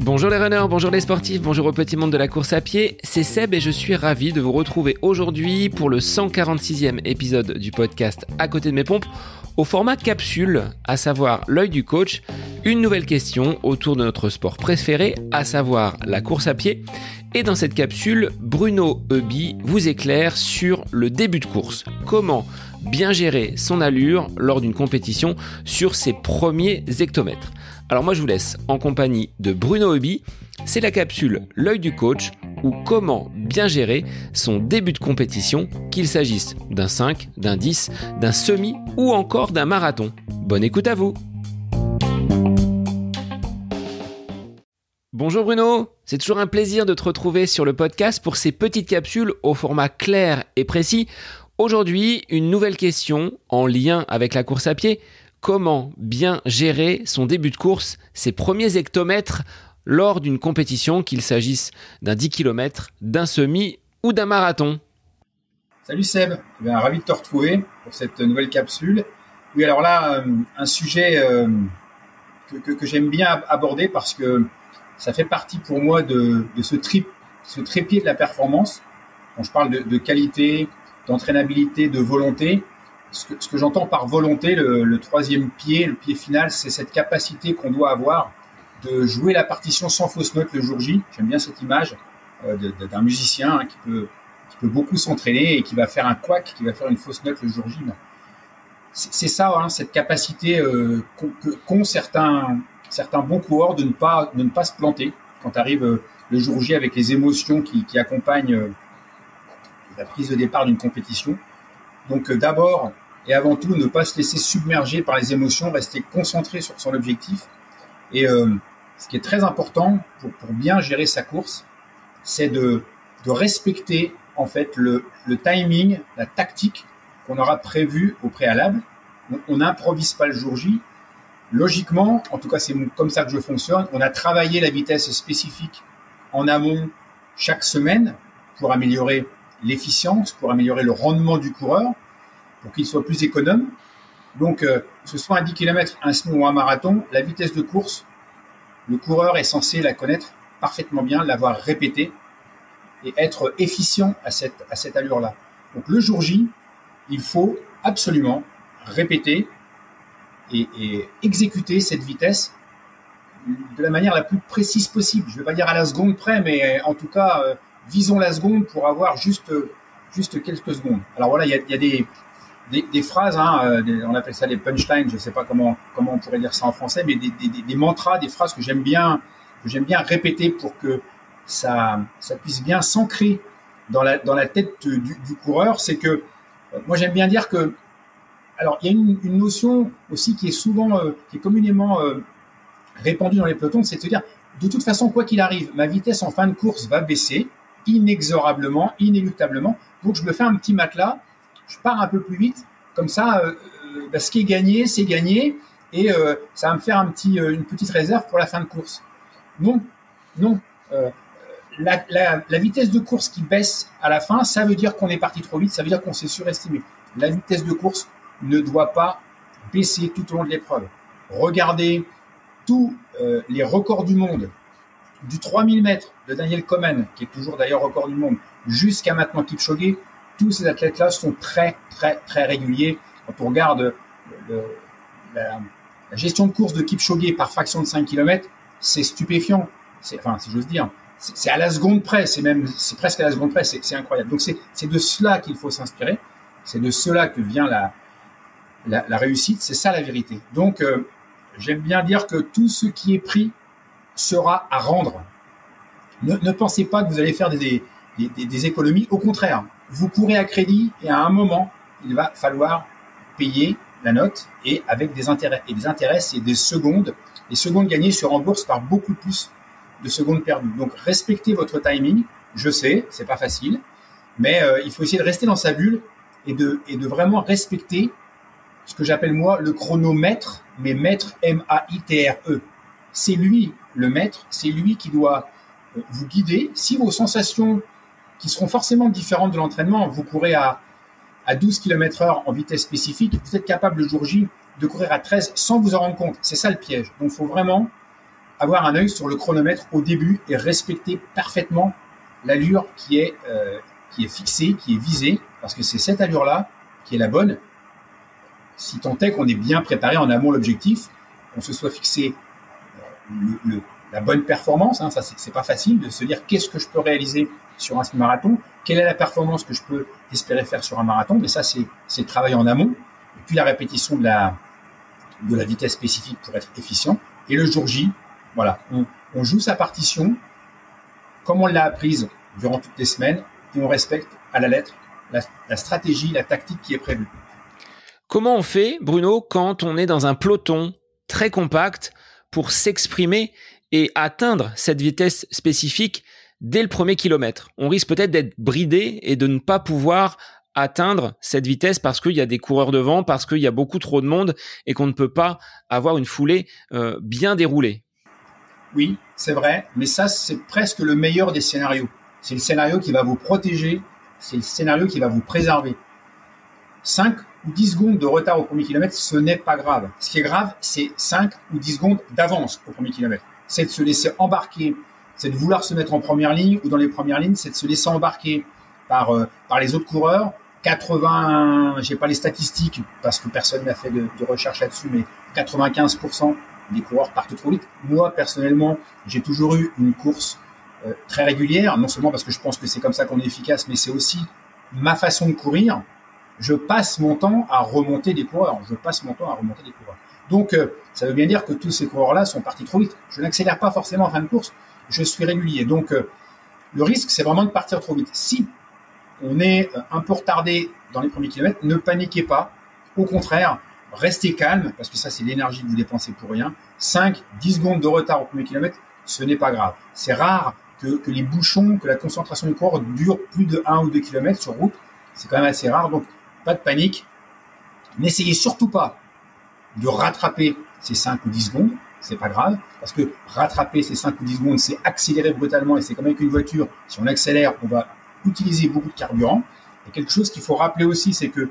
Bonjour les runners, bonjour les sportifs, bonjour au petit monde de la course à pied, c'est Seb et je suis ravi de vous retrouver aujourd'hui pour le 146e épisode du podcast À côté de mes pompes au format capsule, à savoir l'œil du coach, une nouvelle question autour de notre sport préféré, à savoir la course à pied. Et dans cette capsule, Bruno Eubi vous éclaire sur le début de course. Comment bien gérer son allure lors d'une compétition sur ses premiers hectomètres. Alors moi je vous laisse en compagnie de Bruno Hobby. C'est la capsule L'œil du coach ou comment bien gérer son début de compétition, qu'il s'agisse d'un 5, d'un 10, d'un semi ou encore d'un marathon. Bonne écoute à vous Bonjour Bruno, c'est toujours un plaisir de te retrouver sur le podcast pour ces petites capsules au format clair et précis. Aujourd'hui, une nouvelle question en lien avec la course à pied comment bien gérer son début de course, ses premiers hectomètres lors d'une compétition, qu'il s'agisse d'un 10 km, d'un semi ou d'un marathon? Salut Seb, eh ravi de te retrouver pour cette nouvelle capsule. Oui, alors là, euh, un sujet euh, que, j'aime bien aborder parce que ça fait partie pour moi de, ce, trip, ce trépied de la performance. Quand je parle de qualité, d'entraînabilité, de volonté, ce que, j'entends par volonté, le, troisième pied, le pied final, c'est cette capacité qu'on doit avoir de jouer la partition sans fausse note le jour J. J'aime bien cette image euh, d'un musicien hein, qui, peut, beaucoup s'entraîner et qui va faire un quack, qui va faire une fausse note le jour J. C'est ça, hein, cette capacité euh, qu'ont certains, bons coureurs de ne pas, se planter quand arrive euh, le jour J avec les émotions qui accompagnent la prise de départ d'une compétition. Donc d'abord, et avant tout ne pas se laisser submerger par les émotions, rester concentré sur son objectif. Et euh, ce qui est très important pour, pour bien gérer sa course, c'est de, de, respecter en fait le, le timing, la tactique qu'on aura prévu au préalable. On n'improvise pas le jour J. Logiquement, en tout cas c'est comme ça que je fonctionne, on a travaillé la vitesse spécifique en amont chaque semaine pour améliorer l'efficience, pour améliorer le rendement du coureur pour qu'il soit plus économe. Donc, euh, que ce soit un 10 km, un semi ou un marathon, la vitesse de course, le coureur est censé la connaître parfaitement bien, l'avoir répétée et être efficient à cette, à cette allure-là. Donc, le jour J, il faut absolument répéter et, exécuter cette vitesse de la manière la plus précise possible. Je ne vais pas dire à la seconde près, mais en tout cas, euh, visons la seconde pour avoir juste, quelques secondes. Alors voilà, il y a, des, phrases, hein, euh, on appelle ça des punchlines, je ne sais pas comment, on pourrait dire ça en français, mais des, mantras, des phrases que j'aime bien, répéter pour que ça, puisse bien s'ancrer dans la, tête du, coureur. C'est que euh, moi j'aime bien dire que, alors il y a une, une notion aussi qui est souvent, euh, qui est communément répandue dans les pelotons, c'est de se dire, de toute façon, quoi qu'il arrive, ma vitesse en fin de course va baisser inexorablement, inéluctablement. Donc je me fais un petit matelas je pars un peu plus vite. Comme ça, euh, euh, bah, ce qui est gagné, c'est gagné. Et euh, ça va me faire un petit, une petite réserve pour la fin de course. Non, non. La, vitesse de course qui baisse à la fin, ça veut dire qu'on est parti trop vite, ça veut dire qu'on s'est surestimé. La vitesse de course ne doit pas baisser tout au long de l'épreuve. Regardez tous les records du monde, du 3000 mètres de Daniel Coman, qui est toujours d'ailleurs record du monde, jusqu'à maintenant Kipchoge, tous ces athlètes-là sont très, très, très réguliers. Quand on regarde la, gestion de course de Kipchoge par fraction de 5 km, c'est stupéfiant. Enfin, si j'ose dire, c'est à la seconde près, c'est même, c'est presque à la seconde près, c'est incroyable. Donc c'est de cela qu'il faut s'inspirer. C'est de cela que vient la, la, réussite. C'est ça la vérité. Donc, euh, j'aime bien dire que tout ce qui est pris sera à rendre. Ne, pensez pas que vous allez faire des économies. Au contraire, vous courez à crédit et à un moment, il va falloir payer la note et avec des intérêts. Et des intérêts, c'est des secondes. Les secondes gagnées se remboursent par beaucoup plus de secondes perdues. Donc, respectez votre timing. Je sais, c'est pas facile, mais euh, il faut essayer de rester dans sa bulle et de, et de vraiment respecter ce que j'appelle moi le chronomètre, mais maître M-A-I-T-R-E. C'est lui le maître, c'est lui qui doit euh, vous guider. Si vos sensations qui seront forcément différentes de l'entraînement. Vous courez à, à 12 km heure en vitesse spécifique, vous êtes capable le jour J de courir à 13 sans vous en rendre compte. C'est ça le piège. Donc, il faut vraiment avoir un œil sur le chronomètre au début et respecter parfaitement l'allure qui est euh, qui est fixée, qui est visée, parce que c'est cette allure-là qui est la bonne. Si tant est qu'on est bien préparé en amont l'objectif, qu'on se soit fixé euh, la bonne performance, hein, ça c'est pas facile de se dire qu'est-ce que je peux réaliser sur un marathon, quelle est la performance que je peux espérer faire sur un marathon, mais ça c'est le travail en amont, et puis la répétition de la, de la vitesse spécifique pour être efficient, et le jour J, voilà, on, on joue sa partition comme on l'a apprise durant toutes les semaines, et on respecte à la lettre la, stratégie, la tactique qui est prévue. Comment on fait, Bruno, quand on est dans un peloton très compact pour s'exprimer et atteindre cette vitesse spécifique dès le premier kilomètre On risque peut-être d'être bridé et de ne pas pouvoir atteindre cette vitesse parce qu'il y a des coureurs devant, parce qu'il y a beaucoup trop de monde et qu'on ne peut pas avoir une foulée euh, bien déroulée. Oui, c'est vrai, mais ça, c'est presque le meilleur des scénarios. C'est le scénario qui va vous protéger, c'est le scénario qui va vous préserver. 5 ou 10 secondes de retard au premier kilomètre, ce n'est pas grave. Ce qui est grave, c'est 5 ou 10 secondes d'avance au premier kilomètre. C'est de se laisser embarquer, c'est de vouloir se mettre en première ligne ou dans les premières lignes, c'est de se laisser embarquer par, euh, par les autres coureurs. 80, j'ai pas les statistiques parce que personne n'a fait de, de recherche là-dessus, mais 95% des coureurs partent trop vite. Moi, personnellement, j'ai toujours eu une course euh, très régulière, non seulement parce que je pense que c'est comme ça qu'on est efficace, mais c'est aussi ma façon de courir. Je passe mon temps à remonter des coureurs. Je passe mon temps à remonter des coureurs. Donc, euh, ça veut bien dire que tous ces coureurs-là sont partis trop vite. Je n'accélère pas forcément en fin de course. Je suis régulier. Donc, euh, le risque, c'est vraiment de partir trop vite. Si on est un peu retardé dans les premiers kilomètres, ne paniquez pas. Au contraire, restez calme, parce que ça, c'est l'énergie que vous dépensez pour rien. 5, 10 secondes de retard au premier kilomètre, ce n'est pas grave. C'est rare que, les bouchons, que la concentration du corps dure plus de 1 ou 2 km sur route. C'est quand même assez rare, donc pas de panique. N'essayez surtout pas de rattraper ces 5 ou 10 secondes, c'est pas grave, parce que rattraper ces 5 ou 10 secondes, c'est accélérer brutalement, et c'est comme avec une voiture, si on accélère, on va utiliser beaucoup de carburant. Et quelque chose qu'il faut rappeler aussi, c'est que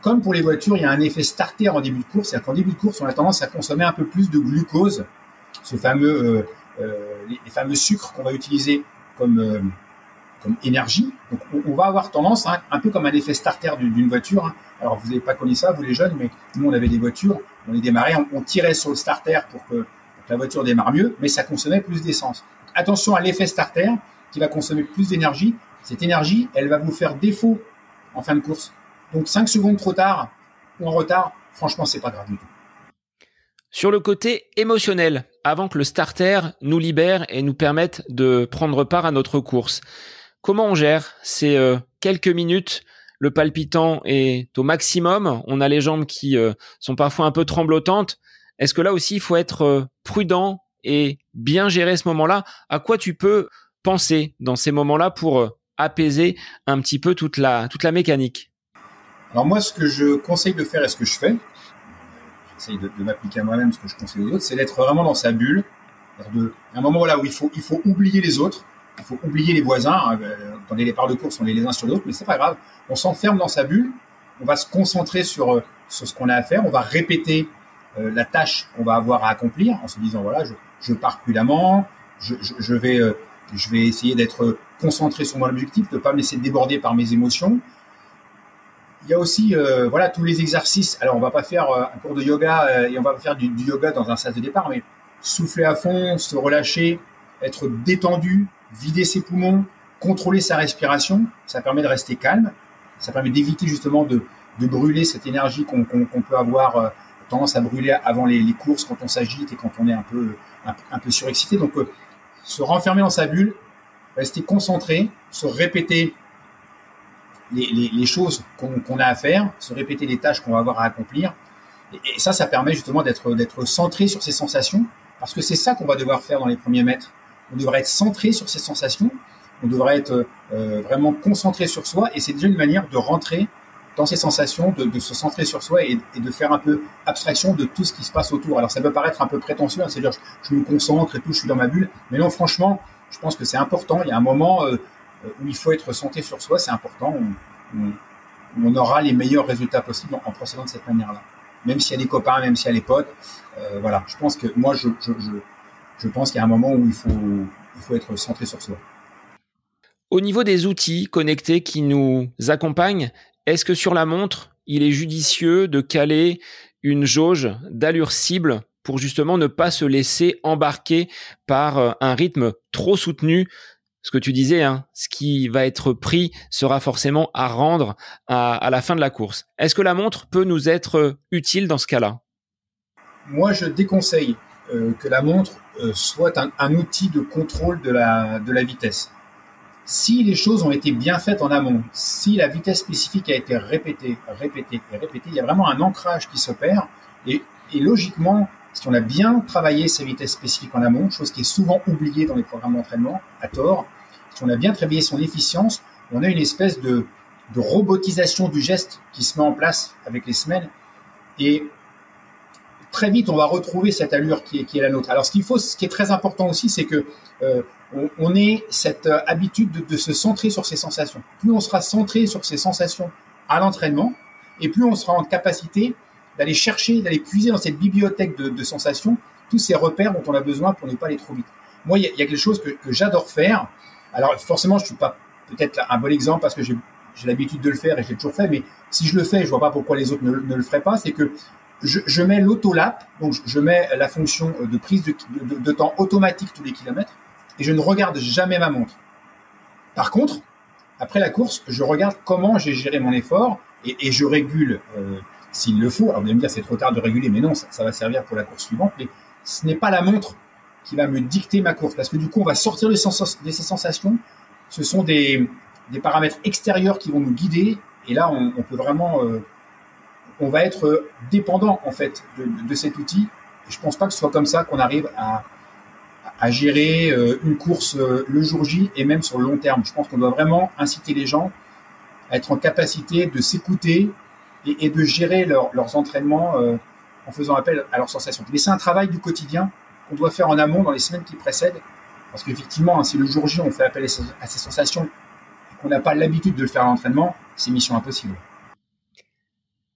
comme pour les voitures, il y a un effet starter en début de course, c'est-à-dire qu'en début de course, on a tendance à consommer un peu plus de glucose, ce fameux euh, euh, les, fameux sucres qu'on va utiliser comme, euh, comme énergie. Donc on, va avoir tendance, hein, un peu comme un effet starter d'une voiture. Hein. Alors vous n'avez pas connu ça, vous les jeunes, mais nous on avait des voitures, on les démarrait, on, tirait sur le starter pour que, la voiture démarre mieux, mais ça consommait plus d'essence. Attention à l'effet starter qui va consommer plus d'énergie. Cette énergie, elle va vous faire défaut en fin de course. Donc 5 secondes trop tard ou en retard, franchement, c'est pas grave du tout. Sur le côté émotionnel, avant que le starter nous libère et nous permette de prendre part à notre course, comment on gère ces euh, quelques minutes Le palpitant est au maximum, on a les jambes qui euh, sont parfois un peu tremblotantes. Est-ce que là aussi il faut être euh, prudent et bien gérer ce moment-là? À quoi tu peux penser dans ces moments-là pour apaiser un petit peu toute la, toute la mécanique? Alors moi, ce que je conseille de faire et ce que je fais, j'essaye de, m'appliquer à moi-même ce que je conseille aux autres, c'est d'être vraiment dans sa bulle. De, un moment là où il faut, il faut oublier les autres, il faut oublier les voisins. Hein, euh, dans les départs de course, on est les uns sur les autres, mais c'est pas grave. On s'enferme dans sa bulle, on va se concentrer sur, euh, ce qu'on a à faire, on va répéter euh, la tâche qu'on va avoir à accomplir en se disant voilà, je, pars prudemment, je, je, vais, essayer d'être concentré sur mon objectif, de ne pas me laisser déborder par mes émotions. Il y a aussi voilà tous les exercices. Alors on va pas faire un cours de yoga et on va pas faire du, yoga dans un sas de départ, mais souffler à fond, se relâcher, être détendu, vider ses poumons, contrôler sa respiration, ça permet de rester calme, ça permet d'éviter justement de, de, brûler cette énergie qu'on peut avoir tendance à brûler avant les, les courses quand on s'agite et quand on est un peu un, peu surexcité. Donc se renfermer dans sa bulle, rester concentré, se répéter les, choses qu'on a à faire, se répéter les tâches qu'on va avoir à accomplir. Et, ça, ça permet justement d'être centré sur ses sensations, parce que c'est ça qu'on va devoir faire dans les premiers mètres. On devrait être centré sur ses sensations, on devrait être euh, vraiment concentré sur soi, et c'est déjà une manière de rentrer dans ses sensations, de, se centrer sur soi et, de faire un peu abstraction de tout ce qui se passe autour. Alors ça peut paraître un peu prétentieux, hein, c'est-à-dire je, me concentre et tout, je suis dans ma bulle, mais non, franchement, je pense que c'est important. Il y a un moment, euh, euh, où il faut être centré sur soi, c'est important. On, on, aura les meilleurs résultats possibles en, procédant de cette manière-là. même s'il y a des copains, même s'il y a des potes. voilà, je pense que moi, je, je pense qu'il y a un moment où il faut, il faut être centré sur soi. Au niveau des outils connectés qui nous accompagnent, est-ce que sur la montre, il est judicieux de caler une jauge d'allure cible pour justement ne pas se laisser embarquer par euh, un rythme trop soutenu? Ce que tu disais, hein, ce qui va être pris sera forcément à rendre à, la fin de la course. Est-ce que la montre peut nous être euh, utile dans ce cas-là? Moi, je déconseille que la montre soit un, outil de contrôle de la, de la vitesse si les choses ont été bien faites en amont, si la vitesse spécifique a été répétée, répétée et répétée, il y a vraiment un ancrage qui s'opère. Et, et, logiquement, si on a bien travaillé ces vitesses spécifiques en amont, chose qui est souvent oubliée dans les programmes d'entraînement, à tort, si on a bien travaillé son efficience, on a une espèce de, de robotisation du geste qui se met en place avec les semaines. Et très vite, on va retrouver cette allure qui est, qui est la nôtre. Alors, ce qu'il faut, ce qui est très important aussi, c'est que euh, on, ait cette euh, habitude de, de, se centrer sur ses sensations. Plus on sera centré sur ses sensations à l'entraînement, et plus on sera en capacité d'aller chercher, d'aller puiser dans cette bibliothèque de, de, sensations tous ces repères dont on a besoin pour ne pas aller trop vite. Moi, il y, a, y a quelque chose que, que j'adore faire. Alors, forcément, je suis pas peut-être un bon exemple parce que j'ai l'habitude de le faire et je l'ai toujours fait, mais si je le fais, je vois pas pourquoi les autres ne, ne le feraient pas. C'est que je, je mets l'autolap, donc je mets la fonction de prise de, temps automatique tous les kilomètres et je ne regarde jamais ma montre. Par contre, après la course, je regarde comment j'ai géré mon effort et, je régule euh, s'il le faut. Alors vous allez me dire c'est trop tard de réguler, mais non, ça, va servir pour la course suivante. Mais ce n'est pas la montre qui va me dicter ma course parce que du coup on va sortir de, ces sensations. Ce sont des, paramètres extérieurs qui vont nous guider et là on, on peut vraiment, euh, on va être dépendant en fait de, cet outil. Et je pense pas que ce soit comme ça qu'on arrive à gérer euh, une course euh, le jour J et même sur le long terme. Je pense qu'on doit vraiment inciter les gens à être en capacité de s'écouter et, de gérer leur, leurs entraînements euh, en faisant appel à leurs sensations. Mais c'est un travail du quotidien qu'on doit faire en amont dans les semaines qui précèdent. Parce qu'effectivement, hein, si le jour J, on fait appel à ces sensations et qu'on n'a pas l'habitude de le faire à l'entraînement, c'est mission impossible.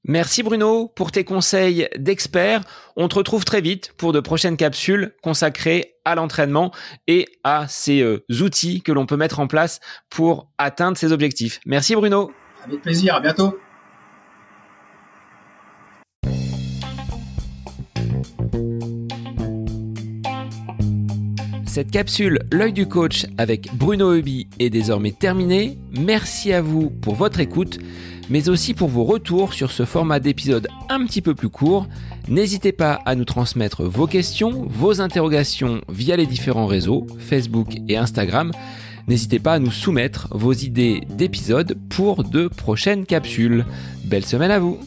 Merci Bruno pour tes conseils d'expert. On te retrouve très vite pour de prochaines capsules consacrées à l'entraînement et à ces euh, outils que l'on peut mettre en place pour atteindre ses objectifs. Merci Bruno. Avec plaisir, à bientôt. Cette capsule L'œil du coach avec Bruno Hubi est désormais terminée. Merci à vous pour votre écoute mais aussi pour vos retours sur ce format d'épisode un petit peu plus court. N'hésitez pas à nous transmettre vos questions, vos interrogations via les différents réseaux, Facebook et Instagram. N'hésitez pas à nous soumettre vos idées d'épisodes pour de prochaines capsules. Belle semaine à vous